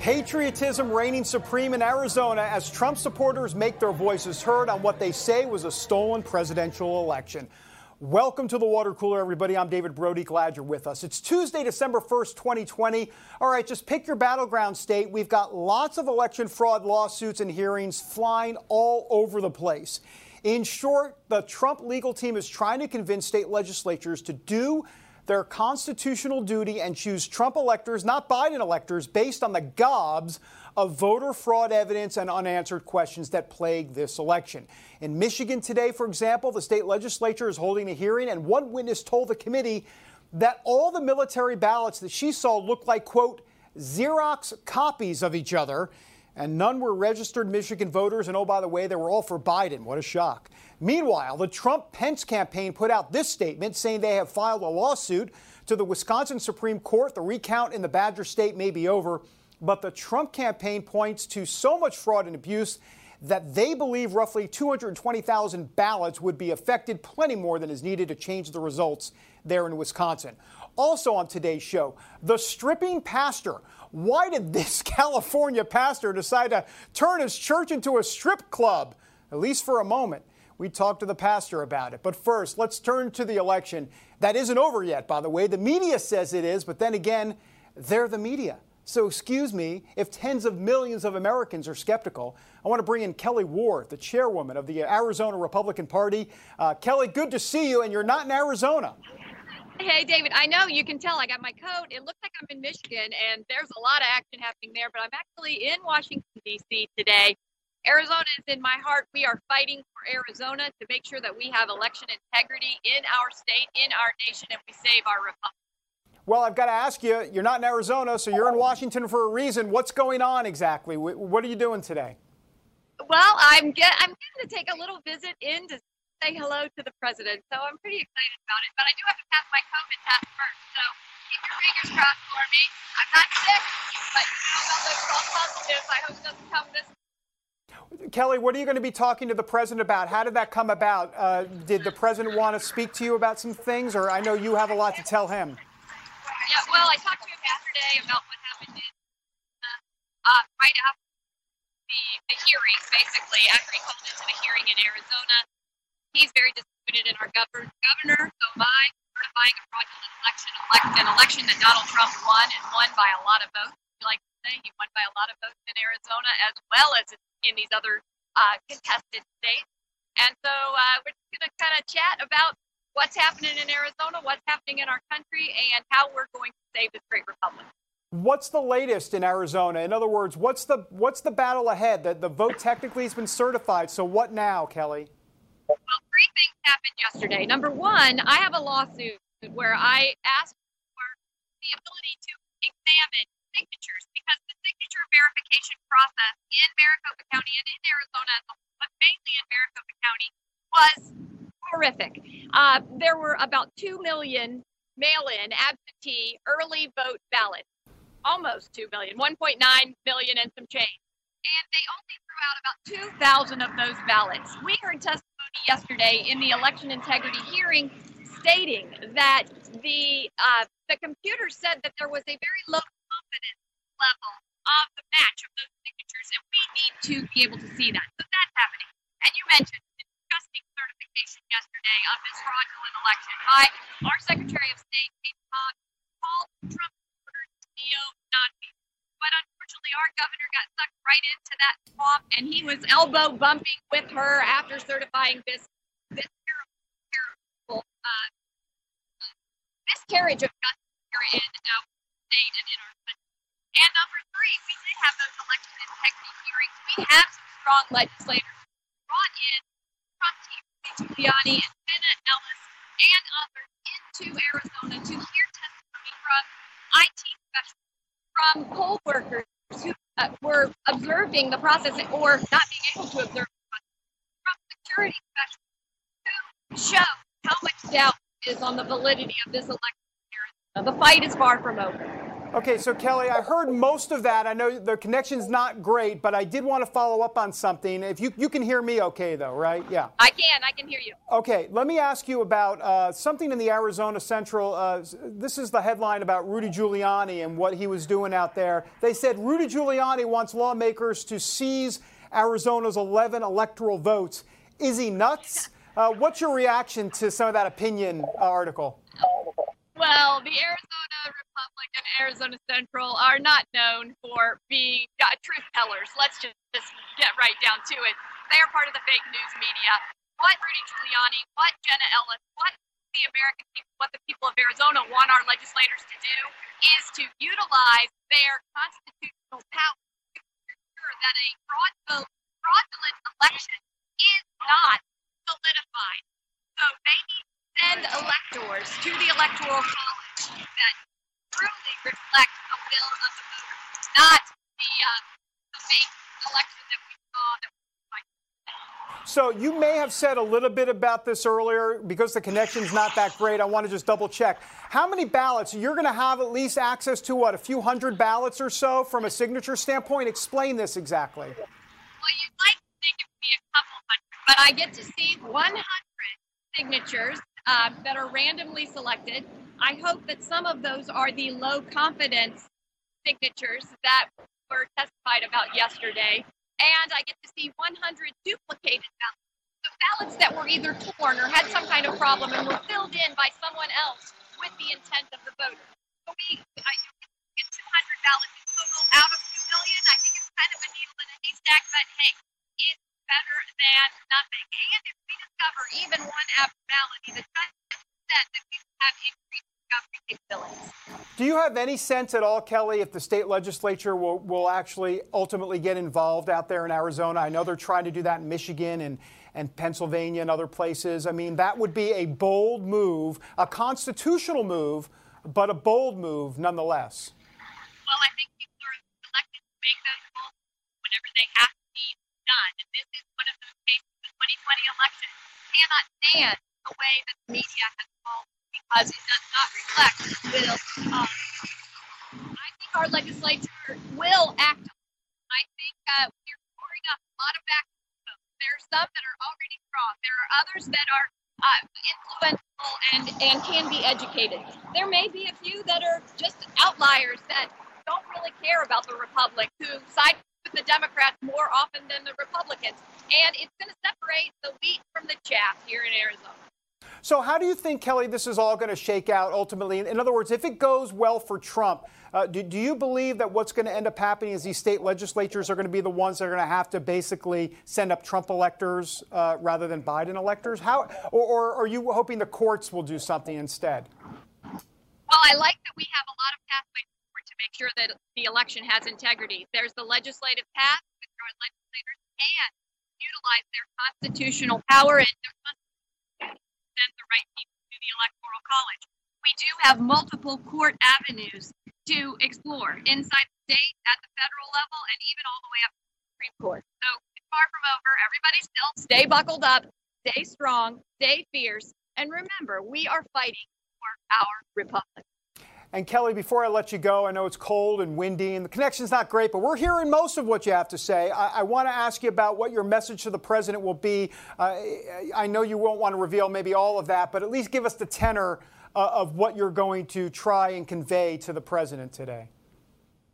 Patriotism reigning supreme in Arizona as Trump supporters make their voices heard on what they say was a stolen presidential election. Welcome to the water cooler, everybody. I'm David Brody. Glad you're with us. It's Tuesday, December 1st, 2020. All right, just pick your battleground state. We've got lots of election fraud lawsuits and hearings flying all over the place. In short, the Trump legal team is trying to convince state legislatures to do their constitutional duty and choose Trump electors, not Biden electors, based on the gobs of voter fraud evidence and unanswered questions that plague this election. In Michigan today, for example, the state legislature is holding a hearing, and one witness told the committee that all the military ballots that she saw looked like, quote, Xerox copies of each other, and none were registered Michigan voters. And oh, by the way, they were all for Biden. What a shock. Meanwhile, the Trump Pence campaign put out this statement saying they have filed a lawsuit to the Wisconsin Supreme Court. The recount in the Badger State may be over, but the Trump campaign points to so much fraud and abuse that they believe roughly 220,000 ballots would be affected, plenty more than is needed to change the results there in Wisconsin. Also on today's show, the stripping pastor. Why did this California pastor decide to turn his church into a strip club, at least for a moment? We talked to the pastor about it. But first, let's turn to the election. That isn't over yet, by the way. The media says it is, but then again, they're the media. So, excuse me if tens of millions of Americans are skeptical. I want to bring in Kelli Ward, the chairwoman of the Arizona Republican Party. Uh, Kelli, good to see you, and you're not in Arizona. Hey, David, I know you can tell I got my coat. It looks like I'm in Michigan, and there's a lot of action happening there, but I'm actually in Washington, D.C. today Arizona is in my heart. We are fighting for Arizona to make sure that we have election integrity in our state, in our nation, and we save our republic. Well, I've got to ask you, you're not in Arizona, so you're in Washington for a reason. What's going on exactly? What are you doing today? Well, I'm get, I'm going to take a little visit in say hello to the president, so I'm pretty excited about it. But I do have to pass my COVID test first, so keep your fingers crossed for me. I'm not sick, but you know, although it's all positive, I hope it doesn't come this Kelli, what are you going to be talking to the president about? How did that come about? Uh, did the president want to speak to you about some things, or I know you have a lot to tell him? Yeah, well, I talked to him yesterday about what happened in, uh, uh, right after the, the hearings, basically, after he called into the hearing in Arizona. He's very disappointed in our governor, governor so by certifying a fraudulent election, elect, an election that Donald Trump won and won by a lot of votes. Like to say, he won by a lot of votes in Arizona as well as in these other uh, contested states. And so uh, we're just going to kind of chat about what's happening in Arizona, what's happening in our country, and how we're going to save this great republic. What's the latest in Arizona? In other words, what's the what's the battle ahead? The, the vote technically has been certified. So what now, Kelli? Well, three things happened yesterday. Number one, I have a lawsuit where I asked for the ability to examine signatures because the signature verification process in Maricopa County and in Arizona, but mainly in Maricopa County, was horrific. Uh, there were about 2 million mail in absentee early vote ballots, almost 2 million, 1.9 million and some change. And they only threw out about 2,000 of those ballots. We heard testimony yesterday in the election integrity hearing stating that the uh, the computer said that there was a very low confidence level of the match of those signatures, and we need to be able to see that. So that's happening. And you mentioned the disgusting certification yesterday of this fraudulent election by our Secretary of State, Katie Hobbs, called Trump supporters neo-Nazis. Our governor got sucked right into that swamp, and he was elbow bumping with her after certifying this this terrible, terrible uh, miscarriage of justice here in our state and in our country. and number three, we did have those election integrity hearings. We have some strong legislators brought in Trump team, Giuliani and Jenna Ellis and others into Arizona to hear testimony from IT specialists, from poll workers who uh, were observing the process or not being able to observe the process, from security specialists who show how much doubt is on the validity of this election. The fight is far from over. Okay, so Kelli, I heard most of that. I know the connection's not great, but I did want to follow up on something. If you you can hear me, okay, though, right? Yeah. I can. I can hear you. Okay, let me ask you about uh, something in the Arizona Central. Uh, this is the headline about Rudy Giuliani and what he was doing out there. They said Rudy Giuliani wants lawmakers to seize Arizona's 11 electoral votes. Is he nuts? Uh, what's your reaction to some of that opinion article? Well, the Arizona Republic and Arizona Central are not known for being truth tellers. Let's just, just get right down to it. They are part of the fake news media. What Rudy Giuliani, what Jenna Ellis, what the American people, what the people of Arizona want our legislators to do is to utilize their constitutional power to ensure that a fraudulent election is not solidified. So they need send electors to the Electoral College that truly reflect the will of the voters, not the, uh, the fake election that we saw that so you may have said a little bit about this earlier because the connection's not that great. I want to just double check. How many ballots? You're going to have at least access to what, a few hundred ballots or so from a signature standpoint? Explain this exactly. Well, you'd like to think it would be a couple hundred, but I get to see 100 signatures uh, that are randomly selected. I hope that some of those are the low confidence signatures that were testified about yesterday. And I get to see 100 duplicated ballots. Ballots that were either torn or had some kind of problem and were filled in by someone else with the intent of the voter. So we I, get 200 ballots total out of 2 million. I think it's kind of a needle in a haystack, but hey, it's better than nothing. And if we discover even one abnormality, the that we have increased recovery capabilities. Do you have any sense at all, Kelli, if the state legislature will, will actually ultimately get involved out there in Arizona? I know they're trying to do that in Michigan and, and Pennsylvania and other places. I mean, that would be a bold move, a constitutional move, but a bold move nonetheless. Well, I think people are elected to make those calls whenever they have done. And this is one of those cases. The 2020 election cannot stand the way that the media has called because it does not reflect the will. Um, I think our legislature will act. I think uh, we're pouring up a lot of back. There are some that are already strong. There are others that are uh, influential and, and can be educated. There may be a few that are just outliers that don't really care about the republic, who side with the Democrats more often than the Republicans. And it's going to separate the wheat from the chaff here in Arizona. So, how do you think, Kelli, this is all going to shake out ultimately? In other words, if it goes well for Trump, uh, do, do, you believe that what's going to end up happening is these state legislatures are going to be the ones that are going to have to basically send up Trump electors uh, rather than Biden electors? How, or, or, are you hoping the courts will do something instead? Well, I like that we have a lot of pathways make sure that the election has integrity. There's the legislative path, which our legislators can utilize their constitutional power and send the right people to the electoral college. We do have multiple court avenues to explore inside the state, at the federal level, and even all the way up to the Supreme Court. So it's far from over. Everybody still stay buckled up, stay strong, stay fierce, and remember, we are fighting for our republic. And Kelli, before I let you go, I know it's cold and windy and the connection's not great, but we're hearing most of what you have to say. I, I want to ask you about what your message to the president will be. Uh, I know you won't want to reveal maybe all of that, but at least give us the tenor uh, of what you're going to try and convey to the president today.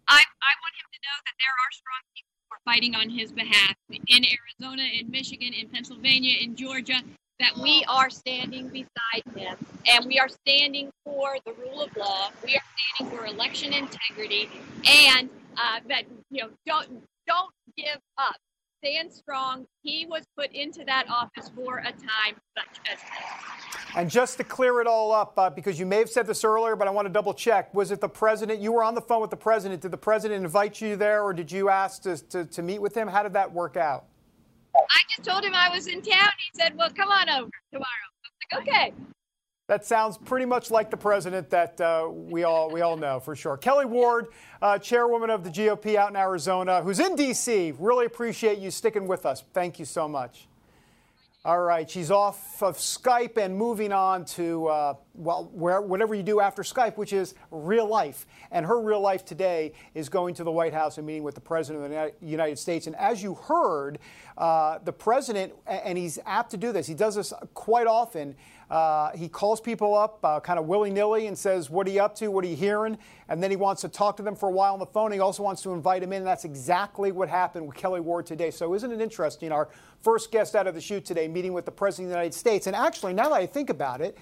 I, I want him to know that there are strong people who are fighting on his behalf in Arizona, in Michigan, in Pennsylvania, in Georgia, that we are standing beside him and we are standing for the rule of law. We are standing for election integrity and uh, that you know don't don't give up. Stand strong. He was put into that office for a time such as this. And just to clear it all up, uh, because you may have said this earlier, but I want to double check. Was it the president? You were on the phone with the president. Did the president invite you there, or did you ask to, to, to meet with him? How did that work out? I just told him I was in town. He said, "Well, come on over tomorrow." I was like, "Okay." That sounds pretty much like the president that uh, we all we all know for sure. Kelli Ward, uh, chairwoman of the GOP out in Arizona, who's in D.C. Really appreciate you sticking with us. Thank you so much. All right, she's off of Skype and moving on to uh, well, where, whatever you do after Skype, which is real life. And her real life today is going to the White House and meeting with the President of the United States. And as you heard, uh, the President, and he's apt to do this, he does this quite often. Uh, he calls people up uh, kind of willy nilly and says, What are you up to? What are you hearing? And then he wants to talk to them for a while on the phone. He also wants to invite them in. That's exactly what happened with Kelli Ward today. So, isn't it interesting? Our first guest out of the chute today, meeting with the President of the United States. And actually, now that I think about it,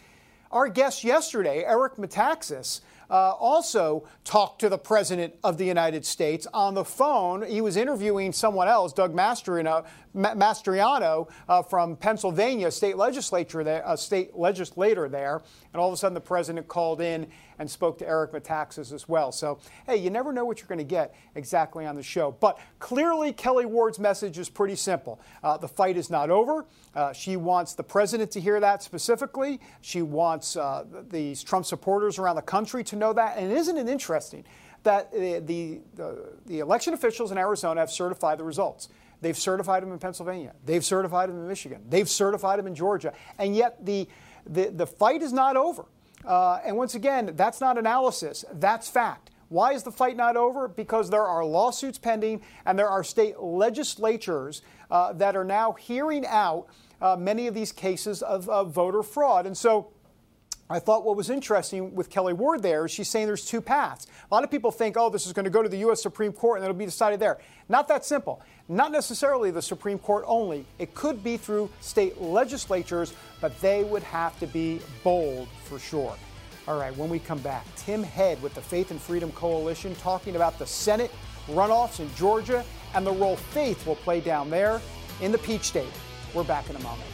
our guest yesterday, Eric Metaxas, uh, also talked to the President of the United States on the phone. He was interviewing someone else, Doug Mastriano, uh, from Pennsylvania, state legislature there, uh, state legislator there, and all of a sudden the president called in and spoke to Eric Metaxas as well. So, hey, you never know what you're going to get exactly on the show. But clearly, Kelli Ward's message is pretty simple. Uh, the fight is not over. Uh, she wants the president to hear that specifically. She wants uh, these Trump supporters around the country to know that. And isn't it interesting that the, the, the election officials in Arizona have certified the results? They've certified them in Pennsylvania. They've certified them in Michigan. They've certified them in Georgia. And yet the, the, the fight is not over. Uh, and once again, that's not analysis, that's fact. Why is the fight not over? Because there are lawsuits pending and there are state legislatures uh, that are now hearing out uh, many of these cases of, of voter fraud. And so I thought what was interesting with Kelli Ward there is she's saying there's two paths. A lot of people think, oh, this is going to go to the U.S. Supreme Court and it'll be decided there. Not that simple. Not necessarily the Supreme Court only. It could be through state legislatures, but they would have to be bold for sure. All right, when we come back, Tim Head with the Faith and Freedom Coalition talking about the Senate runoffs in Georgia and the role faith will play down there in the Peach State. We're back in a moment.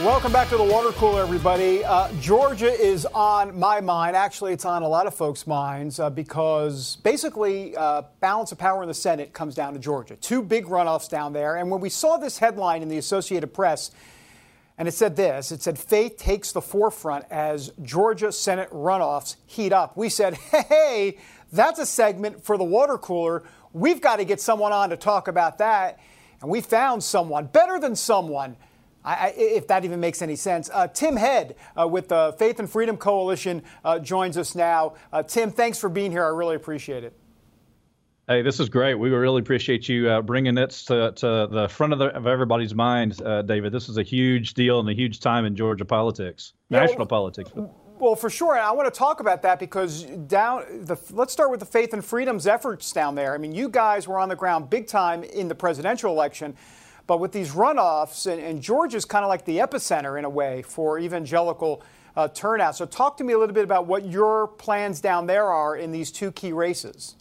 Welcome back to the water cooler, everybody. Uh, Georgia is on my mind. Actually, it's on a lot of folks' minds uh, because basically, uh, balance of power in the Senate comes down to Georgia. Two big runoffs down there. And when we saw this headline in the Associated Press, and it said this it said, Faith takes the forefront as Georgia Senate runoffs heat up. We said, hey, that's a segment for the water cooler. We've got to get someone on to talk about that. And we found someone, better than someone I, if that even makes any sense. Uh, Tim Head uh, with the Faith and Freedom Coalition uh, joins us now. Uh, Tim, thanks for being here. I really appreciate it. Hey, this is great. We really appreciate you uh, bringing this to, to, the front of, the, of everybody's mind, uh, David. This is a huge deal and a huge time in Georgia politics, yeah, national well, politics. Well, for sure. I want to talk about that because down the let's start with the faith and freedoms efforts down there. I mean, you guys were on the ground big time in the presidential election. But with these runoffs, and, and Georgia's kind of like the epicenter in a way for evangelical uh, turnout. So, talk to me a little bit about what your plans down there are in these two key races.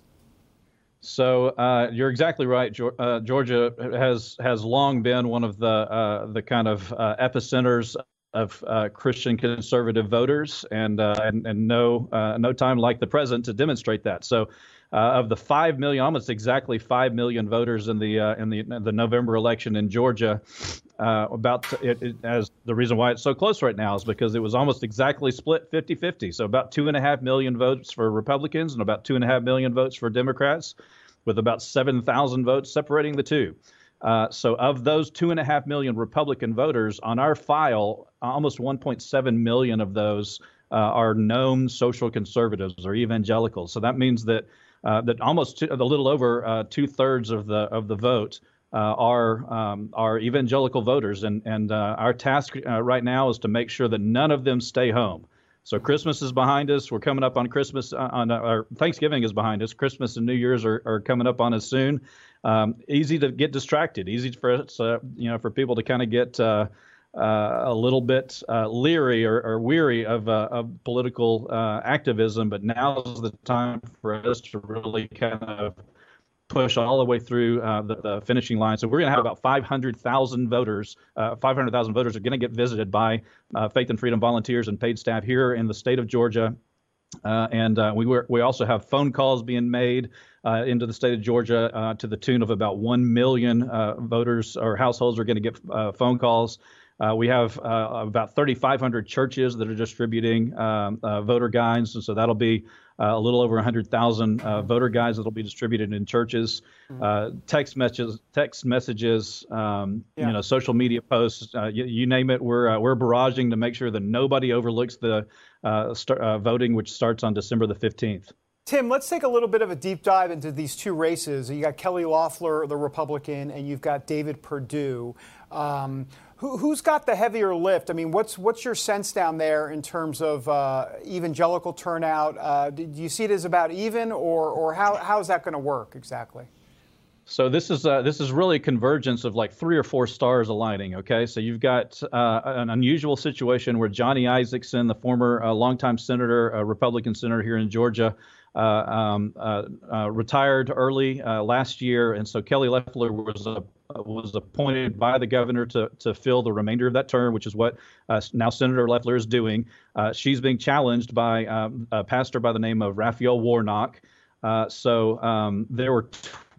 So uh, you're exactly right. Uh, Georgia has has long been one of the uh, the kind of uh, epicenters of uh, Christian conservative voters, and uh, and, and no no time like the present to demonstrate that. So uh, of the five million, almost exactly five million voters in the uh, in the the November election in Georgia, uh, about it, it, as the reason why it's so close right now is because it was almost exactly split 50-50. So about two and a half million votes for Republicans and about two and a half million votes for Democrats, with about seven thousand votes separating the two. Uh, so, of those two and a half million Republican voters on our file, almost 1.7 million of those uh, are known social conservatives or evangelicals. So that means that uh, that almost two, a little over uh, two thirds of the of the vote uh, are um, are evangelical voters, and and uh, our task uh, right now is to make sure that none of them stay home. So Christmas is behind us. We're coming up on Christmas. On our Thanksgiving is behind us. Christmas and New Year's are, are coming up on us soon. Um, easy to get distracted. Easy for us, you know, for people to kind of get uh, a little bit uh, leery or, or weary of, uh, of political uh, activism, but now's the time for us to really kind of push all the way through uh, the, the, finishing line. So we're going to have about 500,000 voters. Uh, 500,000 voters are going to get visited by Faith and Freedom volunteers and paid staff here in the state of Georgia. And we were, we also have phone calls being made into the state of Georgia to the tune of about one million voters or households are going to get phone calls. Uh, we have uh, about 3,500 churches that are distributing um, uh, voter guides, and so that'll be uh, a little over 100,000 uh, voter guides that'll be distributed in churches. Mm-hmm. Uh, text messages, text messages, um, yeah. you know, social media posts, you, you, name it. We're we're barraging to make sure that nobody overlooks the start, voting, which starts on December the 15th. Tim, let's take a little bit of a deep dive into these two races. You got Kelly Loeffler, the Republican, and you've got David Perdue. Um, who, has got the heavier lift? I mean, what's what's your sense down there in terms of uh, evangelical turnout? Uh, do you see it as about even, or or how how is that going to work exactly? So this is uh, this is really a convergence of like three or four stars aligning. Okay, so you've got uh, an unusual situation where Johnny Isakson, the former uh, longtime senator, a Republican senator here in Georgia, uh, um, uh, uh, retired early last year, and so Kelly Loeffler was was appointed by the governor to to fill the remainder of that term, which is what now Senator Loeffler is doing. she's being challenged by um, a pastor by the name of Raphael Warnock. so um, there were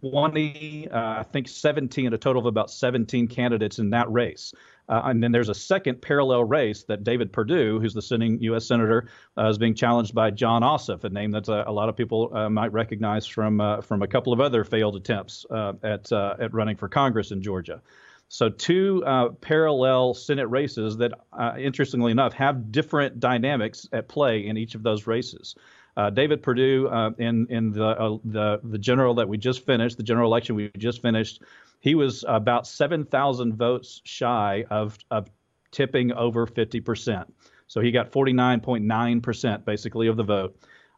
20, uh, I think 17, a total of about 17 candidates in that race. Uh, and then there's a second parallel race that David Perdue, who's the sitting U.S. senator, uh, is being challenged by Jon Ossoff, a name that uh, a lot of people uh, might recognize from uh, from a couple of other failed attempts uh, at at running for Congress in Georgia. So two parallel Senate races that, interestingly enough, have different dynamics at play in each of those races. Uh, David Perdue uh, in in the, uh, the the general that we just finished, the general election we just finished, he was about 7,000 votes shy of, of tipping over 50%. So he got 49.9% basically of the vote.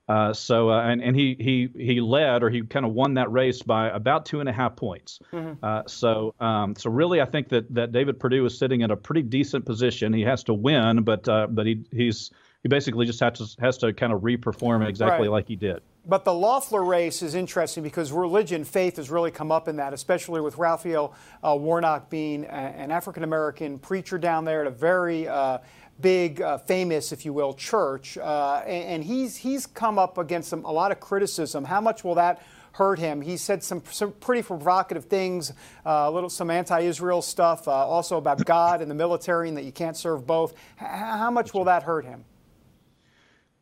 Uh, so uh, and, and he he he led or he kind of won that race by about two and a half points. Mm-hmm. Uh, so um, so really I think that that David Perdue is sitting in a pretty decent position. He has to win, but uh, but he he's he basically just has to has to kind of reperform exactly right. like he did. But the Loeffler race is interesting because religion, faith has really come up in that, especially with Raphael uh, Warnock being a, an African American preacher down there at a very uh, big, uh, famous, if you will, church. Uh, and, and, he's, he's come up against some, a lot of criticism. How much will that hurt him? He said some, some pretty provocative things, uh, a little some anti Israel stuff, uh, also about God and the military and that you can't serve both. H- how much will that hurt him?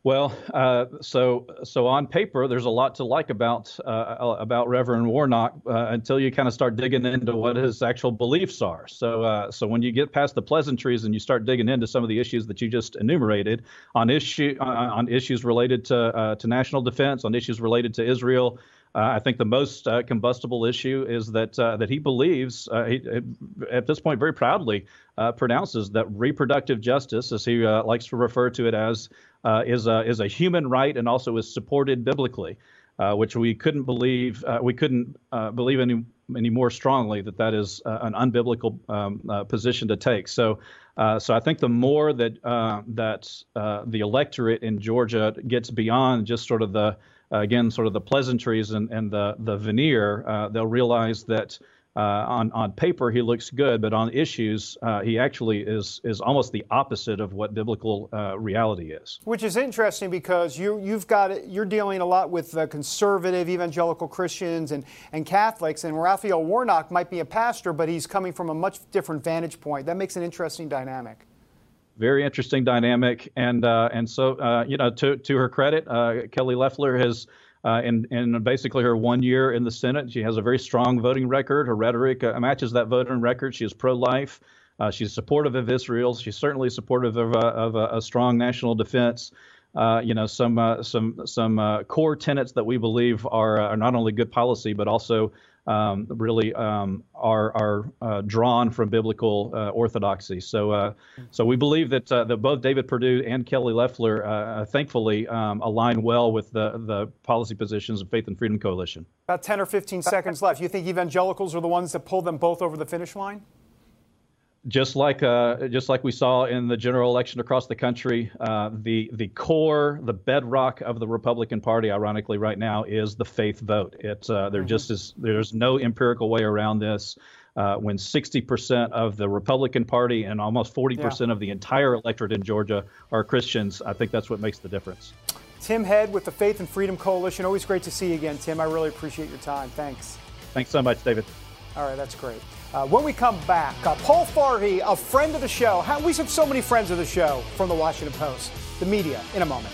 Well, uh, so so on paper, there's a lot to like about uh, about Reverend Warnock uh, until you kind of start digging into what his actual beliefs are. So uh, so when you get past the pleasantries and you start digging into some of the issues that you just enumerated on issue on issues related to uh, to national defense, on issues related to Israel. Uh, I think the most uh, combustible issue is that uh, that he believes, he, at this point, very proudly pronounces that reproductive justice, as he likes to refer to it as, is a is a human right and also is supported biblically, uh, which we couldn't believe uh, we couldn't uh, believe any any more strongly that that is an unbiblical um, position to take. So. so I think the more that that the electorate in Georgia gets beyond just sort of the again sort of the pleasantries and, and the the veneer, they'll realize that uh, on on paper he looks good, but on issues uh, he actually is is almost the opposite of what biblical uh, reality is. Which is interesting because you you've got you're dealing a lot with conservative evangelical Christians and and Catholics, and Raphael Warnock might be a pastor, but he's coming from a much different vantage point. That makes an interesting dynamic very interesting dynamic. And uh, and so uh, you know, to to her credit, uh, Kelly Loeffler has uh, in, in basically her one year in the Senate. She has a very strong voting record. Her rhetoric uh, matches that voting record. She is pro life. Uh, she's supportive of Israel. She's certainly supportive of, of a, strong national defense. You know, some some some core tenets that we believe are, are not only good policy but also um, really um, are are uh, drawn from biblical uh, orthodoxy. So uh, so we believe that uh, that both David Perdue and Kelly Loeffler, uh, thankfully, um, align well with the the policy positions of Faith and Freedom Coalition. About 10 or 15 seconds left. You think evangelicals are the ones that pull them both over the finish line? Just like uh, just like we saw in the general election across the country, uh, the the core, the bedrock of the Republican Party, ironically, right now is the faith vote. It's uh, there mm-hmm. just is there's no empirical way around this. Uh, when 60% of the Republican Party and almost 40% yeah. of the entire electorate in Georgia are Christians, I think that's what makes the difference. Tim Head with the Faith and Freedom Coalition. Always great to see you again, Tim. I really appreciate your time. Thanks. Thanks so much, David. All right, that's great. Uh, when we come back, uh, Paul Farhi, a friend of the show. How, we have so many friends of the show from the Washington Post, the media, in a moment.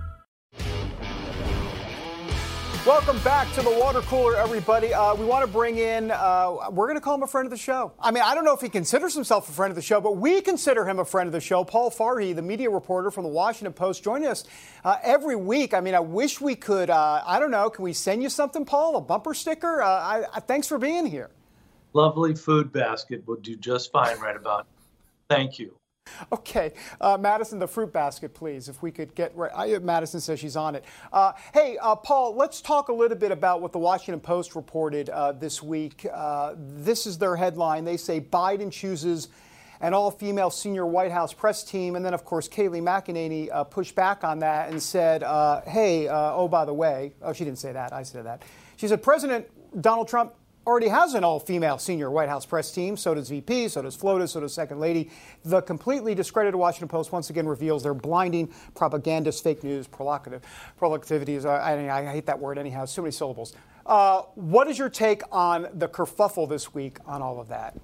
Welcome back to the water cooler, everybody. Uh, we want to bring in, uh, we're going to call him a friend of the show. I mean, I don't know if he considers himself a friend of the show, but we consider him a friend of the show. Paul Farhi, the media reporter from the Washington Post, joining us uh, every week. I mean, I wish we could, uh, I don't know, can we send you something, Paul? A bumper sticker? Uh, I, I, thanks for being here. Lovely food basket will do just fine right about. Thank you. Okay, uh, Madison, the fruit basket, please. If we could get right. I, Madison says she's on it. Uh, hey, uh, Paul, let's talk a little bit about what the Washington Post reported uh, this week. Uh, this is their headline. They say Biden chooses an all female senior White House press team. And then, of course, Kayleigh McEnany uh, pushed back on that and said, hey, oh, by the way, oh, she didn't say that. I said that. She said, President Donald Trump already has an all female senior White House press team. So does VP, so does FLOTUS, so does Second Lady. The completely discredited Washington Post once again reveals their blinding propagandist fake news, provocative. Productivity is, I, I hate that word anyhow, so many syllables. Uh, what is your take on the kerfuffle this week on all of that?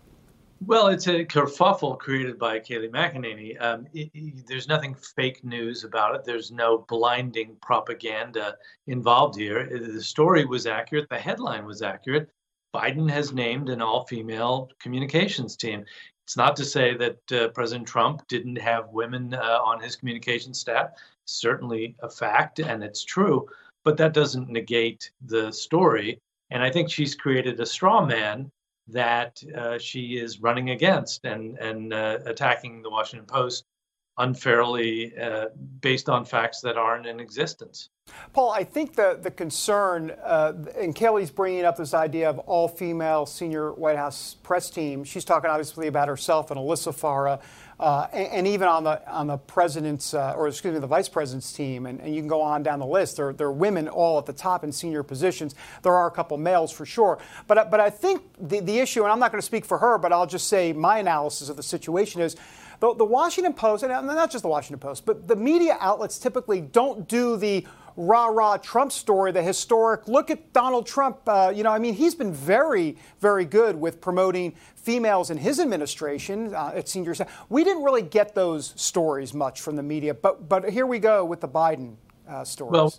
Well, it's a kerfuffle created by Kayleigh McEnany. Um, it, it, there's nothing fake news about it. There's no blinding propaganda involved here. The story was accurate. The headline was accurate. Biden has named an all female communications team. It's not to say that uh, President Trump didn't have women uh, on his communications staff. certainly a fact, and it's true, but that doesn't negate the story. And I think she's created a straw man that uh, she is running against and, and uh, attacking the Washington Post unfairly uh, based on facts that aren't in existence. Paul, I think the, the concern, uh, and Kelly's bringing up this idea of all female senior White House press team. She's talking obviously about herself and Alyssa Farah. Uh, and, and, even on the on the president's uh, or excuse me the vice president's team, and, and, you can go on down the list. There, there are women all at the top in senior positions. There are a couple males for sure, but but I think the the issue, and I'm not going to speak for her, but I'll just say my analysis of the situation is the, the Washington Post, and not just the Washington Post, but the media outlets typically don't do the rah rah Trump story, the historic look at Donald Trump. Uh, you know, I mean, he's been very, very good with promoting females in his administration uh, at senior. We didn't really get those stories much from the media, but but here we go with the Biden uh, stories. Well,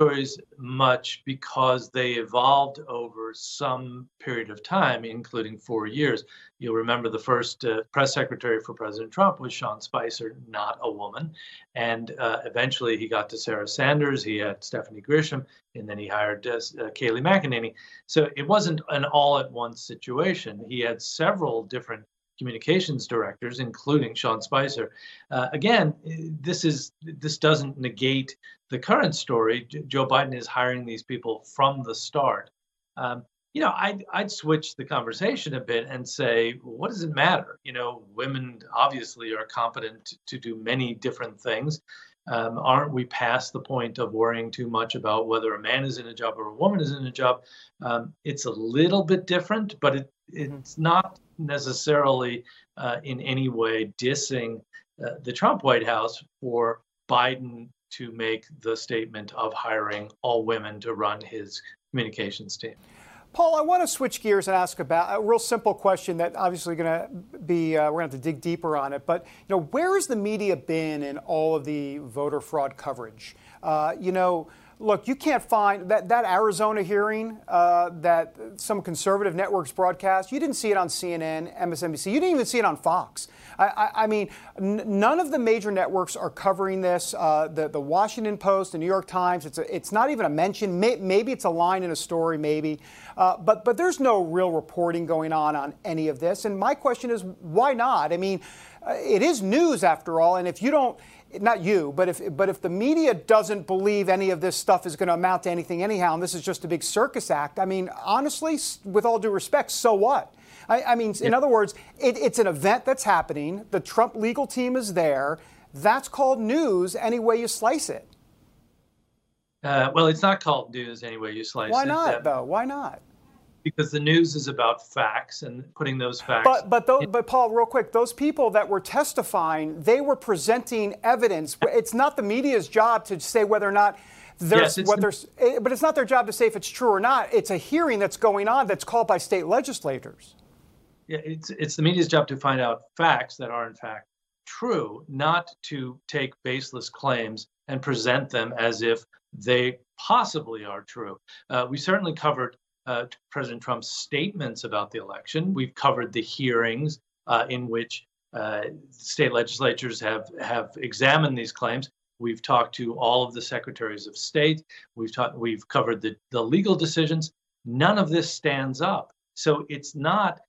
stories much because they evolved over some period of time, including four years. You'll remember the first uh, press secretary for President Trump was Sean Spicer, not a woman. And uh, eventually he got to Sarah Sanders, he had Stephanie Grisham, and then he hired uh, uh Kayleigh McEnany. So it wasn't an all at once situation. He had several different communications directors, including Sean Spicer. Uh, again, this is this doesn't negate the current story. Joe Biden is hiring these people from the start. Um, you know, I'd, I'd switch the conversation a bit and say, what does it matter? You know, women obviously are competent to do many different things. Um, aren't we past the point of worrying too much about whether a man is in a job or a woman is in a job? Um, it's a little bit different, but it, it's not necessarily uh, in any way dissing uh, the Trump White House for Biden to make the statement of hiring all women to run his communications team. Paul, I want to switch gears and ask about a real simple question that obviously going to be, uh, we're going to have to dig deeper on it. But, you know, where has the media been in all of the voter fraud coverage? Uh, you know, look, you can't find that, that Arizona hearing uh, that some conservative networks broadcast. You didn't see it on CNN, MSNBC. You didn't even see it on Fox. I, I, I mean, n- none of the major networks are covering this. Uh, the, the Washington Post, the New York Times, it's, a, it's not even a mention. May, maybe it's a line in a story, maybe. Uh, but, but there's no real reporting going on on any of this. And my question is, why not? I mean, it is news after all. And if you don't, not you, but if but if the media doesn't believe any of this stuff is going to amount to anything anyhow, and this is just a big circus act, I mean, honestly, with all due respect, so what? I, I mean, yeah. in other words, it, it's an event that's happening. The Trump legal team is there. That's called news any way you slice it. Uh, well, it's not called news any way you slice Why it. Why not, though? Why not? Because the news is about facts and putting those facts. But but those, but Paul, real quick, those people that were testifying, they were presenting evidence. It's not the media's job to say whether or not. There's, yes, what there's, eh, but it's not their job to say if it's true or not. It's a hearing that's going on that's called by state legislators. Yeah, it's it's the media's job to find out facts that are in fact true, not to take baseless claims and present them as if they possibly are true. Uh, we certainly covered uh, President Trump's statements about the election. We've covered the hearings uh, in which uh, state legislatures have, have examined these claims. We've talked to all of the secretaries of state. We've talked. We've covered the, the legal decisions. None of this stands up. So it's not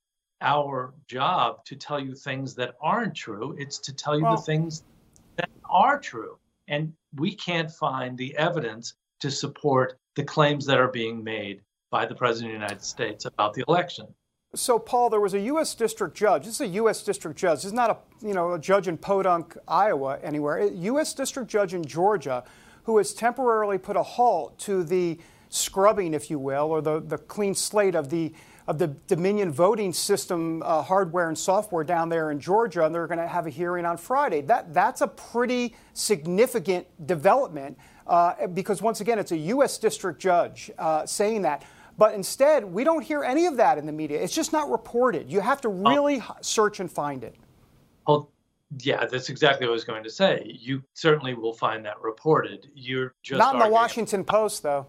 our job to tell you things that aren't true. It's to tell you well, the things that are true. And we can't find the evidence to support the claims that are being made by the President of the United States about the election. So, Paul, there was a U.S. district judge. This is a U.S. district judge. This is not a you know a judge in Podunk, Iowa, anywhere. A U.S. district judge in Georgia, who has temporarily put a halt to the scrubbing, if you will, or the, the clean slate of the of the Dominion voting system uh, hardware and software down there in Georgia, and they're going to have a hearing on Friday. That that's a pretty significant development uh, because once again, it's a U.S. district judge uh, saying that. But instead, we don't hear any of that in the media. It's just not reported. You have to oh. really oh. search and find it. Well, yeah, that's exactly what I was going to say. You certainly will find that reported. You're just not in the Washington Post, though.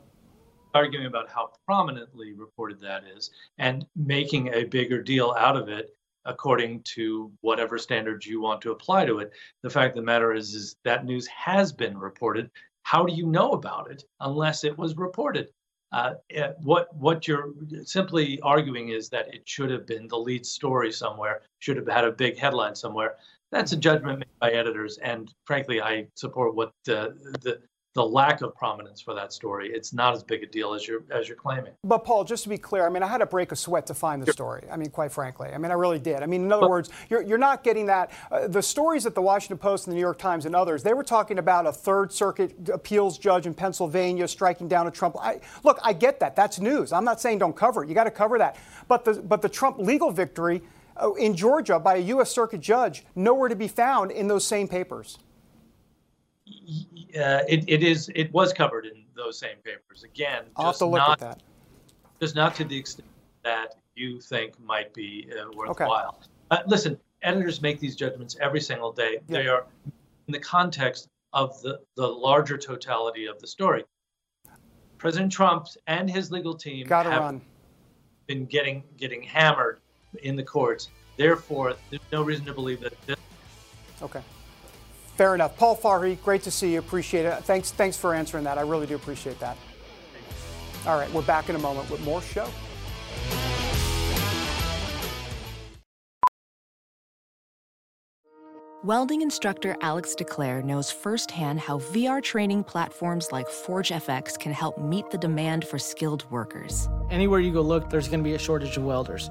Arguing about how prominently reported that is and making a bigger deal out of it according to whatever standards you want to apply to it. The fact of the matter is, is that news has been reported. How do you know about it unless it was reported? Uh, eh, what what you're simply arguing is that it should have been the lead story somewhere, should have had a big headline somewhere. That's a judgment made by editors, and frankly, I support what the the the lack of prominence for that story. It's not as big a deal as you're as you're claiming. But Paul, just to be clear, I mean, I had to break a sweat to find the story. I mean, quite frankly, I mean, I really did. I mean, in other but, words, you're you're not getting that. Uh, the stories at the Washington Post and the New York Times and others, they were talking about a Third Circuit appeals judge in Pennsylvania striking down a Trump. I, look, I get that. That's news. I'm not saying don't cover it. You got to cover that. But the but the Trump legal victory. Uh, in Georgia, by a U.S. Circuit judge, nowhere to be found in those same papers uh, it, it is it was covered in those same papers. Again, I'll just not, that. Just not to the extent that you think might be uh, worthwhile. Okay. Uh, listen, editors make these judgments every single day. Yeah. They are in the context of the, the larger totality of the story. President Trump and his legal team Gotta have run. been getting getting hammered in the courts. Therefore, there's no reason to believe that this. Okay. Fair enough. Paul Farhi, great to see you. Appreciate it. Thanks, thanks for answering that. I really do appreciate that. All right, we're back in a moment with more show. Welding instructor Alex DeClaire knows firsthand how VR training platforms like ForgeFX can help meet the demand for skilled workers. Anywhere you go look, there's going to be a shortage of welders.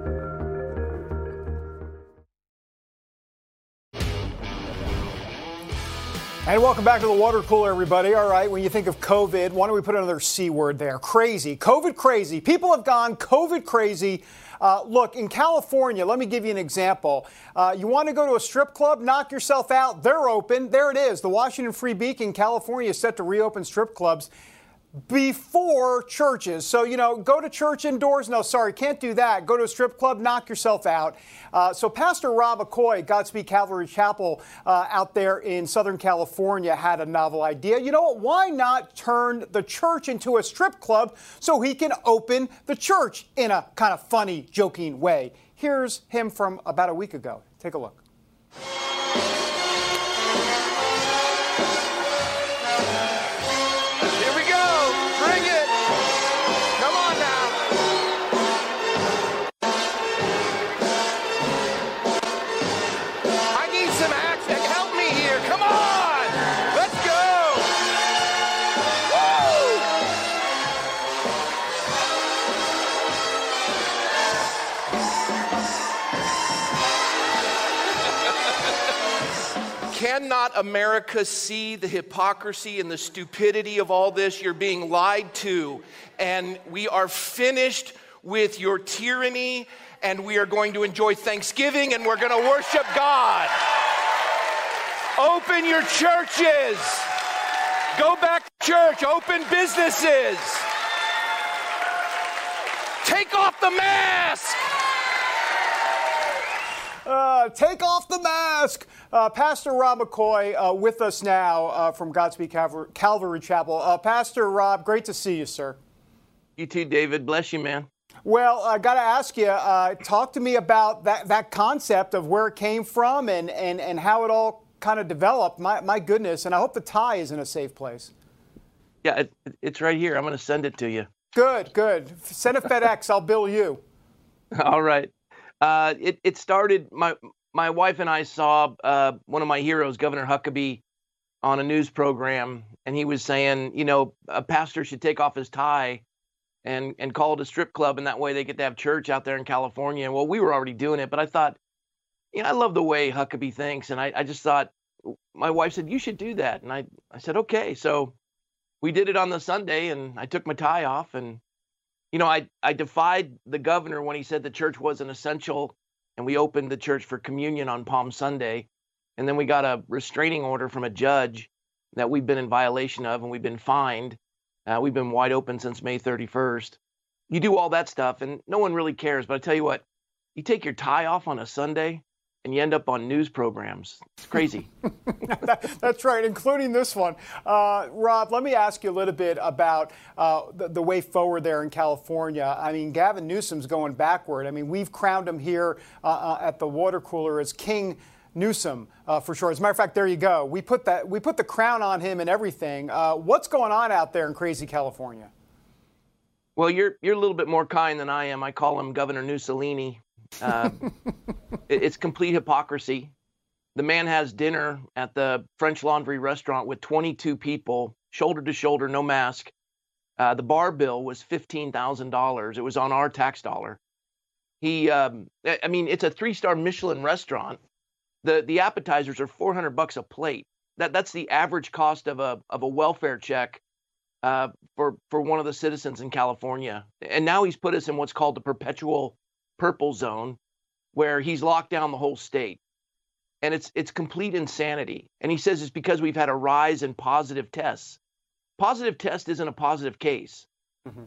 And welcome back to the water cooler, everybody. All right, when you think of COVID, why don't we put another C word there? Crazy. COVID crazy. People have gone COVID crazy. Uh, look, in California, let me give you an example. Uh, you want to go to a strip club, knock yourself out. They're open. There it is. The Washington Free Beacon, California, is set to reopen strip clubs before churches. So, you know, go to church indoors. No, sorry, can't do that. Go to a strip club, knock yourself out. Uh, so, Pastor Rob McCoy, Godspeak Calvary Chapel uh, out there in Southern California, had a novel idea. You know what? Why not turn the church into a strip club so he can open the church in a kind of funny, joking way? Here's him from about a week ago. Take a look. Cannot America see the hypocrisy and the stupidity of all this? You're being lied to, and we are finished with your tyranny, and we are going to enjoy Thanksgiving, and we're going to worship God. Open your churches. Go back to church. Open businesses. Take off the mask. Uh, take off the mask. Uh, Pastor Rob McCoy uh, with us now uh, from Godspeak Calvary, Calvary Chapel. Uh, Pastor Rob, great to see you, sir. You too, David. Bless you, man. Well, I got to ask you, uh, talk to me about that, that concept of where it came from and, and, and how it all kind of developed. My, my goodness, and I hope the tie is in a safe place. Yeah, it, it's right here. I'm going to send it to you. Good, good. Send a FedEx. I'll bill you. All right. Uh, it, it started, my, my wife and I saw uh, one of my heroes, Governor Huckabee, on a news program, and he was saying, you know, a pastor should take off his tie and and call it a strip club, and that way they get to have church out there in California. Well, we were already doing it, but I thought, you know, I love the way Huckabee thinks, and I, I just thought, my wife said you should do that, and I I said okay, so we did it on the Sunday, and I took my tie off, and you know, I I defied the governor when he said the church wasn't essential, and we opened the church for communion on Palm Sunday, and then we got a restraining order from a judge that we've been in violation of, and we've been fined. Uh, we've been wide open since May 31st. You do all that stuff, and no one really cares. But I tell you what, you take your tie off on a Sunday, and you end up on news programs. It's crazy. that, that's right, including this one. Uh, Rob, let me ask you a little bit about uh, the, the, way forward there in California. I mean, Gavin Newsom's going backward. I mean, we've crowned him here uh, uh at the water cooler as King. Newsom, uh, for sure. As a matter of fact, there you go. We put that we put the crown on him and everything. Uh, what's going on out there in crazy California? Well, you're you're a little bit more kind than I am. I call him Governor Mussolini. Uh, it's complete hypocrisy. The man has dinner at the French Laundry restaurant with 22 people, shoulder to shoulder, no mask. Uh, the bar bill was $15,000. It was on our tax dollar. He, um, I mean, it's a three-star Michelin restaurant. The the appetizers are 400 bucks a plate. That that's the average cost of a of a welfare check uh, for for one of the citizens in California. And now he's put us in what's called the perpetual purple zone where he's locked down the whole state. And it's it's complete insanity. And he says it's because we've had a rise in positive tests. Positive test isn't a positive case. Mm-hmm.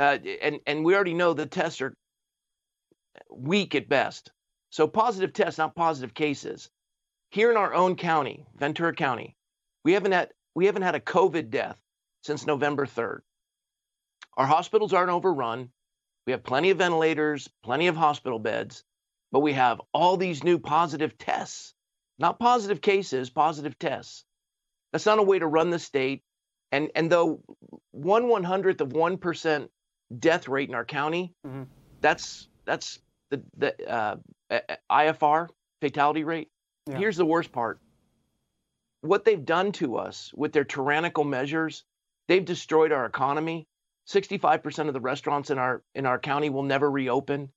Uh, and and we already know the tests are weak at best. So positive tests, not positive cases. Here in our own county, Ventura County, we haven't had we haven't had a COVID death since November 3rd. Our hospitals aren't overrun. We have plenty of ventilators, plenty of hospital beds, but we have all these new positive tests, not positive cases, positive tests. That's not a way to run the state. And and though one one hundredth of one percent death rate in our county, mm-hmm. that's that's the the uh, IFR fatality rate. Yeah. Here's the worst part: what they've done to us with their tyrannical measures, they've destroyed our economy. 65% of the restaurants in our in our county will never reopen.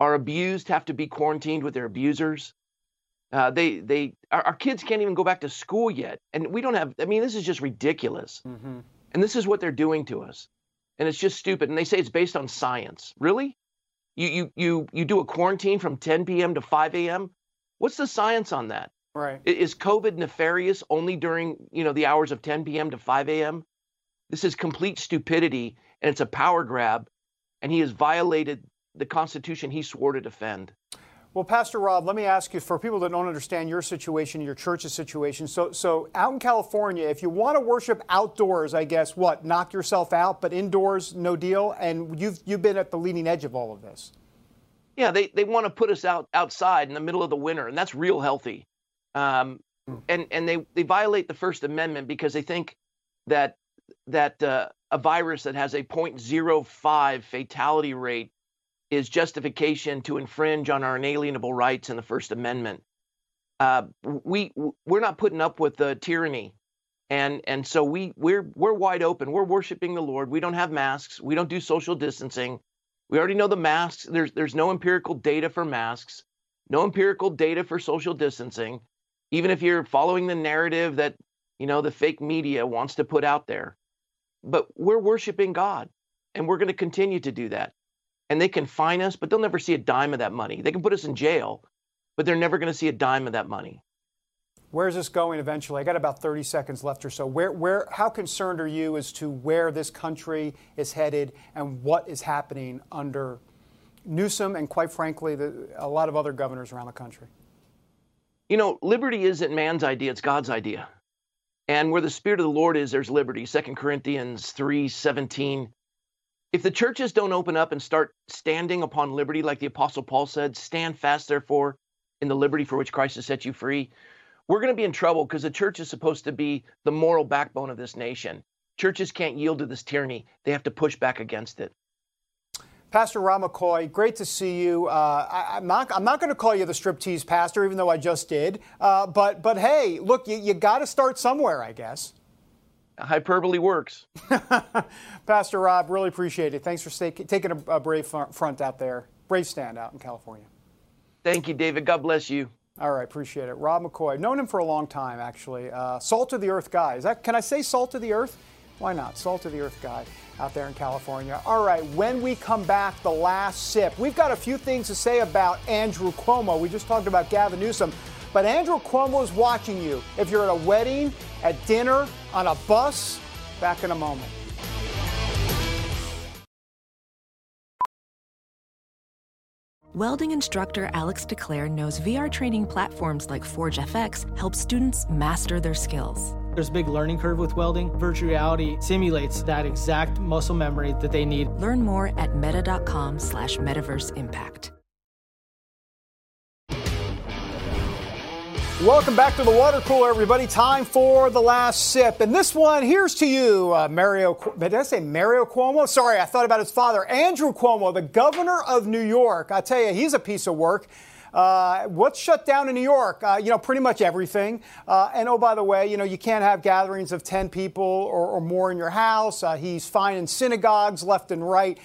Our abused have to be quarantined with their abusers. Uh, they they our, our, kids can't even go back to school yet, and we don't have. I mean, this is just ridiculous. Mm-hmm. And this is what they're doing to us, and it's just stupid. And they say it's based on science. Really? You you you you do a quarantine from 10 p.m. to 5 a.m. What's the science on that? Right. Is COVID nefarious only during you know the hours of 10 p.m. to 5 a.m.? This is complete stupidity, and it's a power grab, and he has violated the Constitution he swore to defend. Well, Pastor Rob, let me ask you for people that don't understand your situation, your church's situation. So, so out in California, if you want to worship outdoors, I guess what knock yourself out, but indoors, no deal. And you've you've been at the leading edge of all of this. Yeah, they they want to put us out outside in the middle of the winter, and that's real healthy. Um, hmm. and and they they violate the First Amendment because they think that that uh, a virus that has a 0.05 fatality rate is justification to infringe on our inalienable rights in the First Amendment. Uh, we we're not putting up with the tyranny, and and so we we're we're wide open. We're worshiping the Lord. We don't have masks. We don't do social distancing. We already know the masks. There's there's no empirical data for masks, no empirical data for social distancing. Even if you're following the narrative that you know the fake media wants to put out there, but we're worshiping God, and we're going to continue to do that and they can fine us, but they'll never see a dime of that money. They can put us in jail, but they're never going to see a dime of that money. Where's this going eventually? I got about 30 seconds left or so. Where, where, how concerned are you as to where this country is headed and what is happening under Newsom and, quite frankly, the, a lot of other governors around the country? You know, liberty isn't man's idea; it's God's idea. And where the Spirit of the Lord is, there's liberty. 2 Corinthians 3 17 if the churches don't open up and start standing upon liberty, like the Apostle Paul said, stand fast, therefore, in the liberty for which Christ has set you free, we're going to be in trouble because the church is supposed to be the moral backbone of this nation. Churches can't yield to this tyranny, they have to push back against it. Pastor Rob McCoy, great to see you. Uh, I, am not, I'm not going to call you the striptease pastor, even though I just did. Uh, but, but hey, look, you, you got to start somewhere, I guess hyperbole works. Pastor Rob, really appreciate it. Thanks for stay, taking a, a, brave front out there, brave stand out in California. Thank you, David. God bless you. All right, appreciate it. Rob McCoy, known him for a long time, actually. Uh, salt of the earth guy. Is that? Can I say salt of the earth? Why not? Salt of the earth guy out there in California. All right, when we come back, the last sip. We've got a few things to say about Andrew Cuomo. We just talked about Gavin Newsom. But Andrew Cuomo is watching you. If you're at a wedding, at dinner, on a bus, back in a moment. Welding instructor Alex DeClaire knows VR training platforms like Forge FX help students master their skills. There's a big learning curve with welding. Virtual reality simulates that exact muscle memory that they need. Learn more at meta.com slash metaverse impact. Welcome back to the water cooler, everybody. Time for the last sip. And this one, here's to you, uh, Mario. Did I say Mario Cuomo? Sorry, I thought about his father, Andrew Cuomo, the governor of New York. I tell you, he's a piece of work. Uh, what's shut down in New York? Uh, you know, pretty much everything. Uh, and oh, by the way, you know, you can't have gatherings of 10 people or, or more in your house. Uh, he's fining synagogues left and right.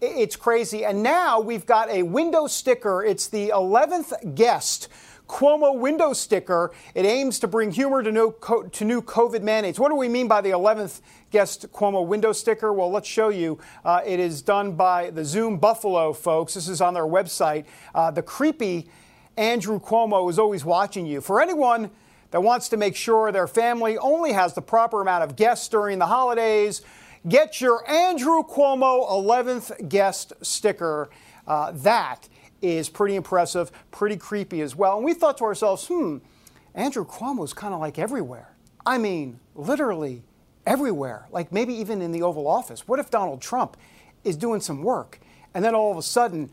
It's crazy. And now we've got a window sticker. It's the 11th guest Cuomo window sticker. It aims to bring humor to new, to new COVID mandates. What do we mean by the 11th guest Cuomo window sticker? Well, let's show you. Uh, it is done by the Zoom Buffalo folks. This is on their website. Uh, the creepy Andrew Cuomo is always watching you. For anyone that wants to make sure their family only has the proper amount of guests during the holidays, get your Andrew Cuomo 11th guest sticker. Uh, that is pretty impressive, pretty creepy as well. And we thought to ourselves, hmm, Andrew Cuomo's kind of like everywhere. I mean, literally everywhere, like maybe even in the Oval Office. What if Donald Trump is doing some work and then all of a sudden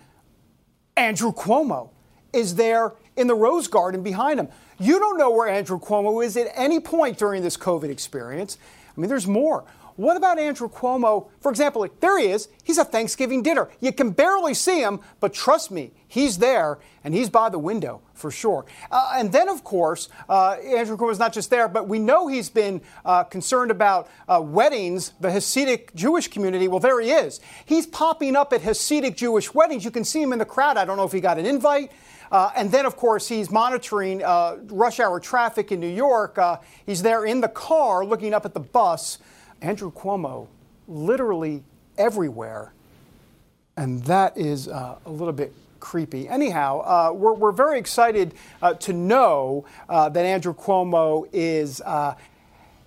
Andrew Cuomo is there in the Rose Garden behind him? You don't know where Andrew Cuomo is at any point during this COVID experience. I mean, there's more. What about Andrew Cuomo? For example, there he is. He's at Thanksgiving dinner. You can barely see him, but trust me, he's there and he's by the window for sure. Uh, and then, of course, uh, Andrew Cuomo is not just there, but we know he's been uh, concerned about uh, weddings, the Hasidic Jewish community. Well, there he is. He's popping up at Hasidic Jewish weddings. You can see him in the crowd. I don't know if he got an invite. Uh, and then, of course, he's monitoring uh, rush hour traffic in New York. Uh, he's there in the car looking up at the bus. Andrew Cuomo, literally everywhere. And that is uh, a little bit creepy. Anyhow, uh, we're, we're, very excited uh, to know that Andrew Cuomo is.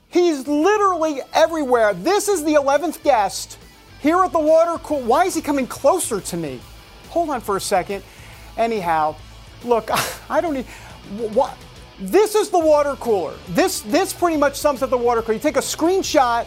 he's literally everywhere. This is the 11th guest here at the water cool. Why is he coming closer to me? Hold on for a second. Anyhow, Look, I don't need what. This is the water cooler. This this pretty much sums up the water cooler. You take a screenshot,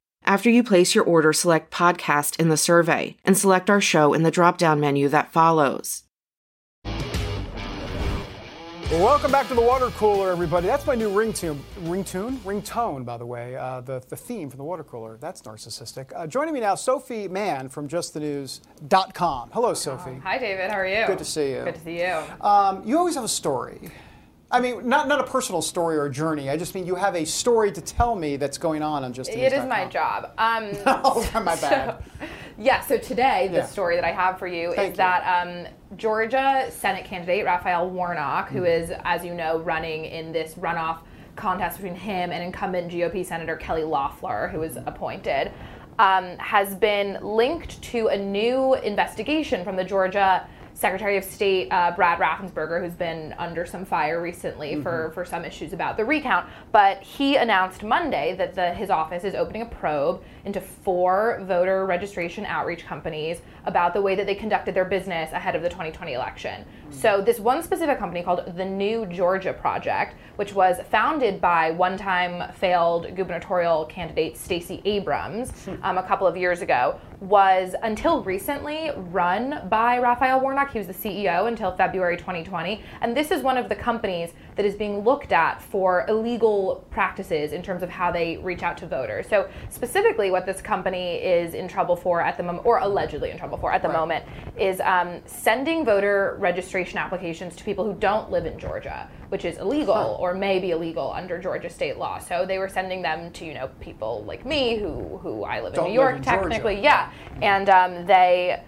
After you place your order, select podcast in the survey and select our show in the drop down menu that follows. Welcome back to the water cooler, everybody. That's my new ringtone. Ringtune? Ringtone, by the way. Uh, the, the theme for the water cooler. That's narcissistic. Uh, joining me now, Sophie Mann from justthenews.com. Hello, Sophie. hi, David. How are you? Good to see you. Good to see you. Um, you always have a story. I mean, not, not a personal story or a journey. I just mean you have a story to tell me that's going on on just. It is my job. Um, oh, my bad. So, yeah. So today, the yeah. story that I have for you Thank is you. that um, Georgia Senate candidate Raphael Warnock, mm-hmm. who is, as you know, running in this runoff contest between him and incumbent GOP Senator Kelly Loeffler, who was appointed, um, has been linked to a new investigation from the Georgia Secretary of State uh, Brad Raffensperger, who's been under some fire recently mm-hmm. for, for some issues about the recount, but he announced Monday that the, his office is opening a probe into four voter registration outreach companies about the way that they conducted their business ahead of the 2020 election. So, this one specific company called the New Georgia Project, which was founded by one time failed gubernatorial candidate Stacey Abrams hmm. um, a couple of years ago, was until recently run by Raphael Warnock. He was the CEO until February 2020. And this is one of the companies that is being looked at for illegal practices in terms of how they reach out to voters. So, specifically, what this company is in trouble for at the moment, or allegedly in trouble for at the right. moment, is um, sending voter registration applications to people who don't live in Georgia, which is illegal huh. or may be illegal under Georgia state law. So, they were sending them to, you know, people like me who, who I live don't in New York, in technically. Georgia. Yeah and um, they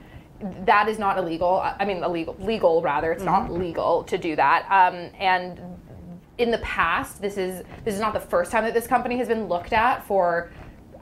that is not illegal. I mean, illegal, legal rather. It's mm-hmm. not legal to do that. Um, and in the past, this is this is not the first time that this company has been looked at for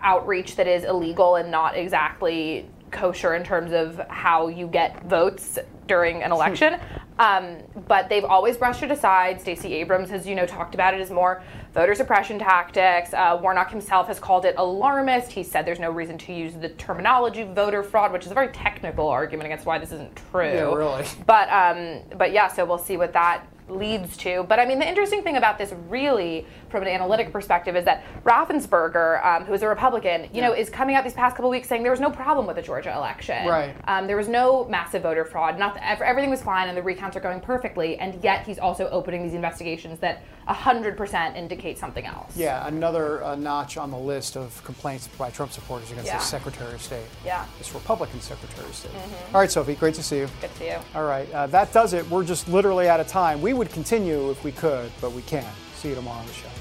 outreach that is illegal and not exactly kosher in terms of how you get votes during an election. Um, but they've always brushed it aside. Stacey Abrams has, you know, talked about it as more voter suppression tactics. Uh, Warnock himself has called it alarmist. He said there's no reason to use the terminology voter fraud, which is a very technical argument against why this isn't true. Yeah, really. But um, but yeah, so we'll see what that leads to. But I mean, the interesting thing about this, really, from an analytic perspective, is that Raffensperger, um, who is a Republican, you yeah. know, is coming out these past couple weeks saying there was no problem with the Georgia election. Right. Um, there was no massive voter fraud. Not the, everything was fine, and the recounts are going perfectly. And yet, he's also opening these investigations that 100% indicate something else. Yeah, another uh, notch on the list of complaints by Trump supporters against yeah. the Secretary of State. Yeah. This Republican Secretary of State. Mm-hmm. All right, Sophie, great to see you. Good to see you. All right, uh, that does it. We're just literally out of time. We would continue if we could, but we can't. See you tomorrow on the show.